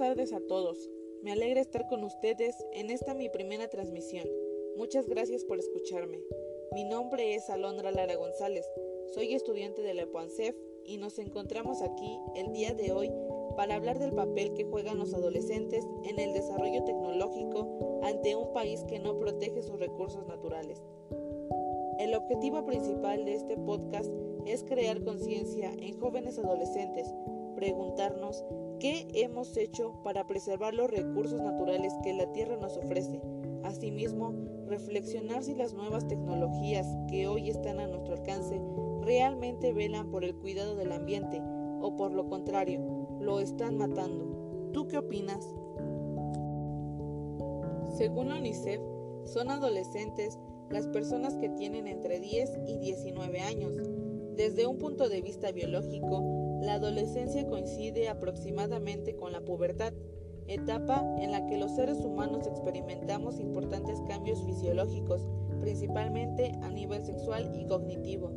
tardes a todos. Me alegra estar con ustedes en esta mi primera transmisión. Muchas gracias por escucharme. Mi nombre es Alondra Lara González. Soy estudiante de la EPOANCEF y nos encontramos aquí el día de hoy para hablar del papel que juegan los adolescentes en el desarrollo tecnológico ante un país que no protege sus recursos naturales. El objetivo principal de este podcast es crear conciencia en jóvenes adolescentes, preguntarnos qué hemos hecho para preservar los recursos naturales que la Tierra nos ofrece. Asimismo, reflexionar si las nuevas tecnologías que hoy están a nuestro alcance realmente velan por el cuidado del ambiente o por lo contrario, lo están matando. ¿Tú qué opinas? Según la UNICEF, son adolescentes las personas que tienen entre 10 y 19 años. Desde un punto de vista biológico, la adolescencia coincide aproximadamente con la pubertad, etapa en la que los seres humanos experimentamos importantes cambios fisiológicos, principalmente a nivel sexual y cognitivo.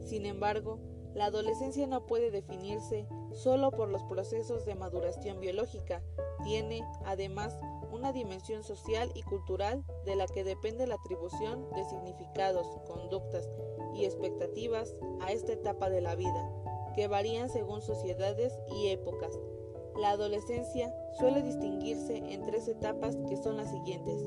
Sin embargo, la adolescencia no puede definirse solo por los procesos de maduración biológica, tiene, además, una dimensión social y cultural de la que depende la atribución de significados, conductas y expectativas a esta etapa de la vida, que varían según sociedades y épocas. La adolescencia suele distinguirse en tres etapas que son las siguientes.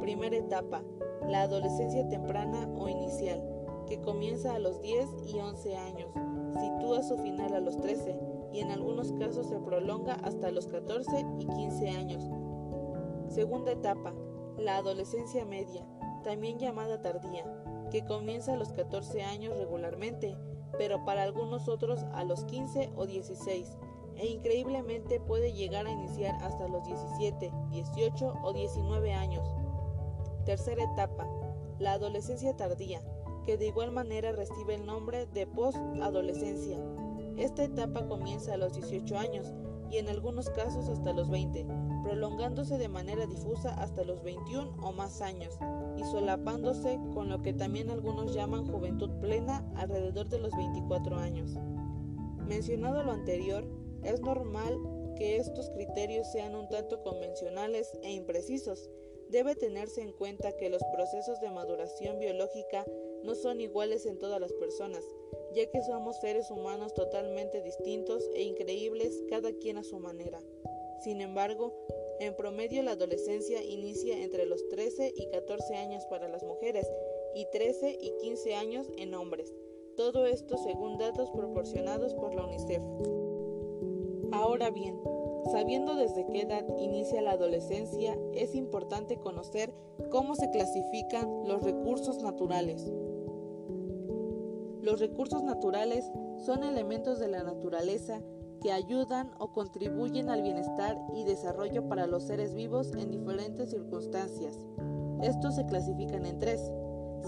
Primera etapa, la adolescencia temprana o inicial, que comienza a los 10 y 11 años, sitúa su final a los 13 y en algunos casos se prolonga hasta los 14 y 15 años. Segunda etapa, la adolescencia media, también llamada tardía, que comienza a los 14 años regularmente, pero para algunos otros a los 15 o 16, e increíblemente puede llegar a iniciar hasta los 17, 18 o 19 años. Tercera etapa, la adolescencia tardía, que de igual manera recibe el nombre de post-adolescencia. Esta etapa comienza a los 18 años y en algunos casos hasta los 20, prolongándose de manera difusa hasta los 21 o más años y solapándose con lo que también algunos llaman juventud plena alrededor de los 24 años. Mencionado lo anterior, es normal que estos criterios sean un tanto convencionales e imprecisos. Debe tenerse en cuenta que los procesos de maduración biológica no son iguales en todas las personas, ya que somos seres humanos totalmente distintos e increíbles cada quien a su manera. Sin embargo, en promedio la adolescencia inicia entre los 13 y 14 años para las mujeres y 13 y 15 años en hombres. Todo esto según datos proporcionados por la UNICEF. Ahora bien, sabiendo desde qué edad inicia la adolescencia, es importante conocer cómo se clasifican los recursos naturales. Los recursos naturales son elementos de la naturaleza que ayudan o contribuyen al bienestar y desarrollo para los seres vivos en diferentes circunstancias. Estos se clasifican en tres,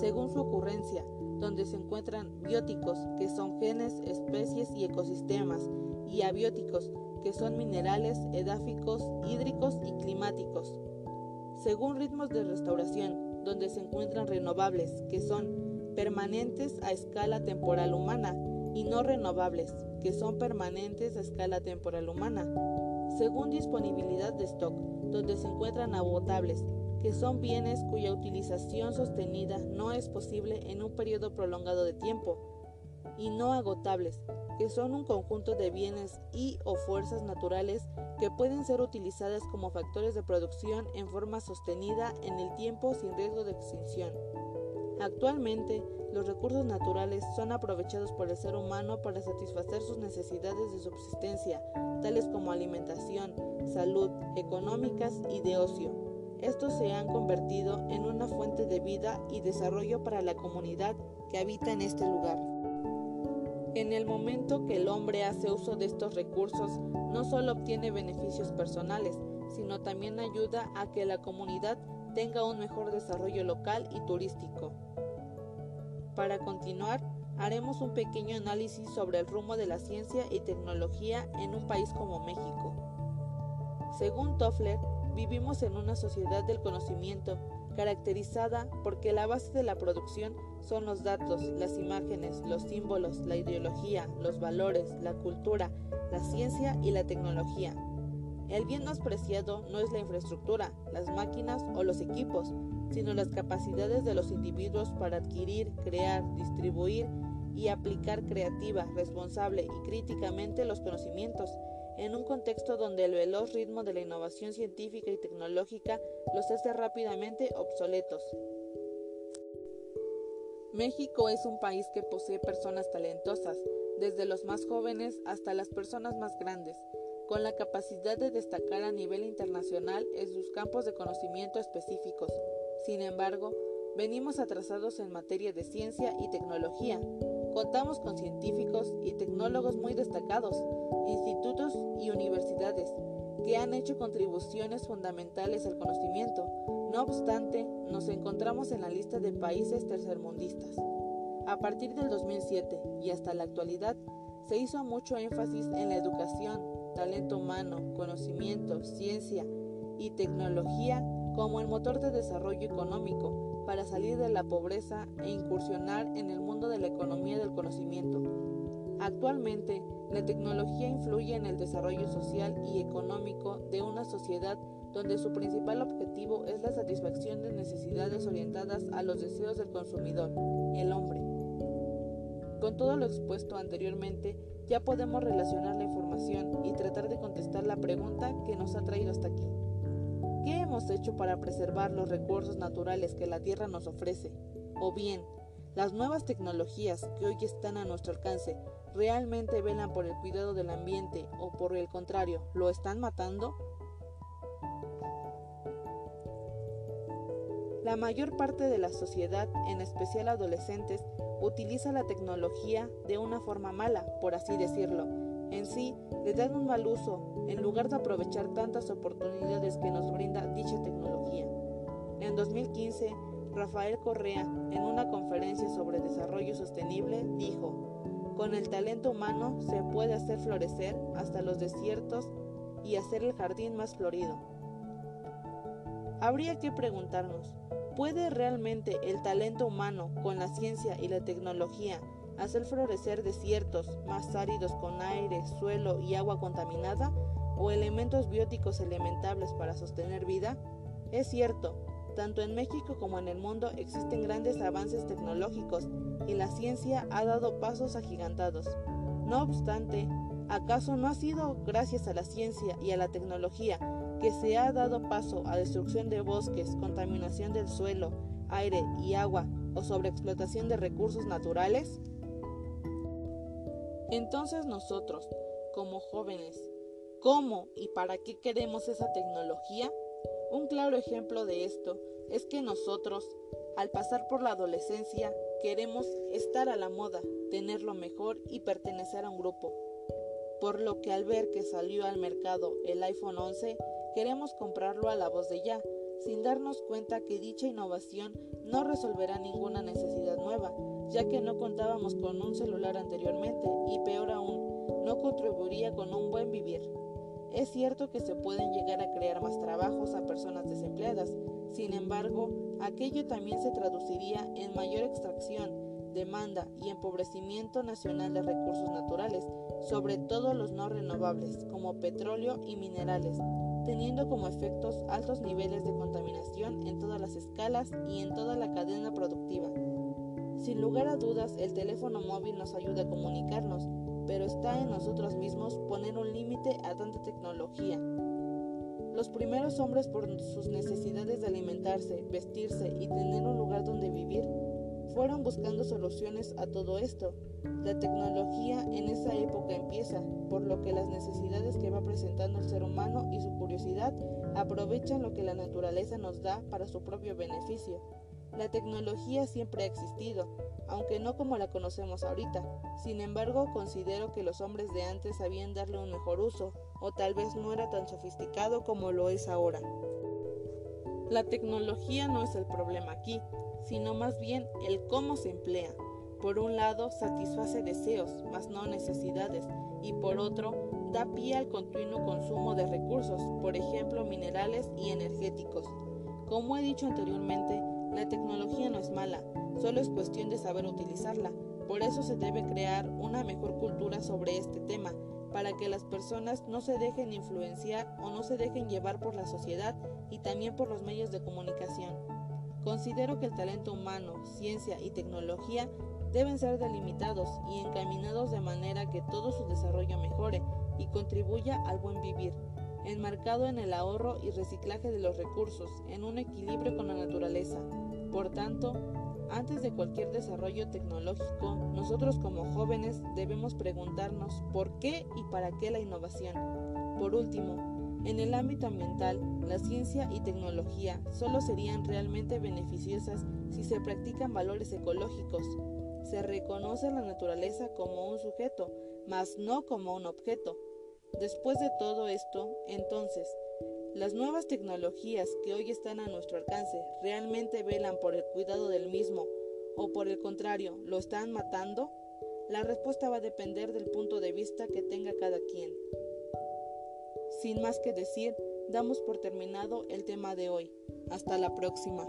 según su ocurrencia, donde se encuentran bióticos, que son genes, especies y ecosistemas, y abióticos, que son minerales, edáficos, hídricos y climáticos. Según ritmos de restauración, donde se encuentran renovables, que son permanentes a escala temporal humana y no renovables, que son permanentes a escala temporal humana, según disponibilidad de stock, donde se encuentran agotables, que son bienes cuya utilización sostenida no es posible en un periodo prolongado de tiempo, y no agotables, que son un conjunto de bienes y o fuerzas naturales que pueden ser utilizadas como factores de producción en forma sostenida en el tiempo sin riesgo de extinción. Actualmente, los recursos naturales son aprovechados por el ser humano para satisfacer sus necesidades de subsistencia, tales como alimentación, salud, económicas y de ocio. Estos se han convertido en una fuente de vida y desarrollo para la comunidad que habita en este lugar. En el momento que el hombre hace uso de estos recursos, no solo obtiene beneficios personales, sino también ayuda a que la comunidad tenga un mejor desarrollo local y turístico. Para continuar, haremos un pequeño análisis sobre el rumbo de la ciencia y tecnología en un país como México. Según Toffler, vivimos en una sociedad del conocimiento caracterizada porque la base de la producción son los datos, las imágenes, los símbolos, la ideología, los valores, la cultura, la ciencia y la tecnología. El bien más preciado no es la infraestructura, las máquinas o los equipos, sino las capacidades de los individuos para adquirir, crear, distribuir y aplicar creativa, responsable y críticamente los conocimientos, en un contexto donde el veloz ritmo de la innovación científica y tecnológica los hace rápidamente obsoletos. México es un país que posee personas talentosas, desde los más jóvenes hasta las personas más grandes, con la capacidad de destacar a nivel internacional en sus campos de conocimiento específicos. Sin embargo, venimos atrasados en materia de ciencia y tecnología. Contamos con científicos y tecnólogos muy destacados, institutos y universidades que han hecho contribuciones fundamentales al conocimiento. No obstante, nos encontramos en la lista de países tercermundistas. A partir del 2007 y hasta la actualidad, se hizo mucho énfasis en la educación, talento humano, conocimiento, ciencia y tecnología como el motor de desarrollo económico para salir de la pobreza e incursionar en el mundo de la economía del conocimiento. Actualmente, la tecnología influye en el desarrollo social y económico de una sociedad donde su principal objetivo es la satisfacción de necesidades orientadas a los deseos del consumidor, el hombre. Con todo lo expuesto anteriormente, ya podemos relacionar la información y tratar de contestar la pregunta que nos ha traído hasta aquí. ¿Qué hemos hecho para preservar los recursos naturales que la Tierra nos ofrece? O bien, las nuevas tecnologías que hoy están a nuestro alcance realmente velan por el cuidado del ambiente o por el contrario, lo están matando? La mayor parte de la sociedad, en especial adolescentes, utiliza la tecnología de una forma mala, por así decirlo. En sí, le dan un mal uso, en lugar de aprovechar tantas oportunidades que nos brinda dicha tecnología. En 2015, Rafael Correa, en una conferencia sobre desarrollo sostenible, dijo, con el talento humano se puede hacer florecer hasta los desiertos y hacer el jardín más florido. Habría que preguntarnos, ¿Puede realmente el talento humano con la ciencia y la tecnología hacer florecer desiertos más áridos con aire, suelo y agua contaminada o elementos bióticos elementables para sostener vida? Es cierto, tanto en México como en el mundo existen grandes avances tecnológicos y la ciencia ha dado pasos agigantados. No obstante, ¿acaso no ha sido gracias a la ciencia y a la tecnología que se ha dado paso a destrucción de bosques, contaminación del suelo, aire y agua o sobreexplotación de recursos naturales? Entonces nosotros, como jóvenes, ¿cómo y para qué queremos esa tecnología? Un claro ejemplo de esto es que nosotros, al pasar por la adolescencia, queremos estar a la moda, tener lo mejor y pertenecer a un grupo. Por lo que al ver que salió al mercado el iPhone 11, queremos comprarlo a la voz de ya, sin darnos cuenta que dicha innovación no resolverá ninguna necesidad nueva, ya que no contábamos con un celular anteriormente y peor aún, no contribuiría con un buen vivir. Es cierto que se pueden llegar a crear más trabajos a personas desempleadas, sin embargo, aquello también se traduciría en mayor extracción, demanda y empobrecimiento nacional de recursos naturales, sobre todo los no renovables, como petróleo y minerales, teniendo como efectos altos niveles de contaminación en todas las escalas y en toda la cadena productiva. Sin lugar a dudas, el teléfono móvil nos ayuda a comunicarnos, pero está en nosotros mismos poner un límite a tanta tecnología. Los primeros hombres por sus necesidades de alimentarse, vestirse y tener un lugar donde vivir, fueron buscando soluciones a todo esto. La tecnología en esa época empieza, por lo que las necesidades que va presentando el ser humano y su curiosidad aprovechan lo que la naturaleza nos da para su propio beneficio. La tecnología siempre ha existido, aunque no como la conocemos ahorita. Sin embargo, considero que los hombres de antes sabían darle un mejor uso, o tal vez no era tan sofisticado como lo es ahora. La tecnología no es el problema aquí, sino más bien el cómo se emplea. Por un lado, satisface deseos, mas no necesidades, y por otro, da pie al continuo consumo de recursos, por ejemplo, minerales y energéticos. Como he dicho anteriormente, la tecnología no es mala, solo es cuestión de saber utilizarla. Por eso se debe crear una mejor cultura sobre este tema, para que las personas no se dejen influenciar o no se dejen llevar por la sociedad y también por los medios de comunicación. Considero que el talento humano, ciencia y tecnología deben ser delimitados y encaminados de manera que todo su desarrollo mejore y contribuya al buen vivir, enmarcado en el ahorro y reciclaje de los recursos, en un equilibrio con la naturaleza. Por tanto, antes de cualquier desarrollo tecnológico, nosotros como jóvenes debemos preguntarnos por qué y para qué la innovación. Por último, en el ámbito ambiental, la ciencia y tecnología solo serían realmente beneficiosas si se practican valores ecológicos. Se reconoce la naturaleza como un sujeto, mas no como un objeto. Después de todo esto, entonces, ¿Las nuevas tecnologías que hoy están a nuestro alcance realmente velan por el cuidado del mismo o por el contrario lo están matando? La respuesta va a depender del punto de vista que tenga cada quien. Sin más que decir, damos por terminado el tema de hoy. Hasta la próxima.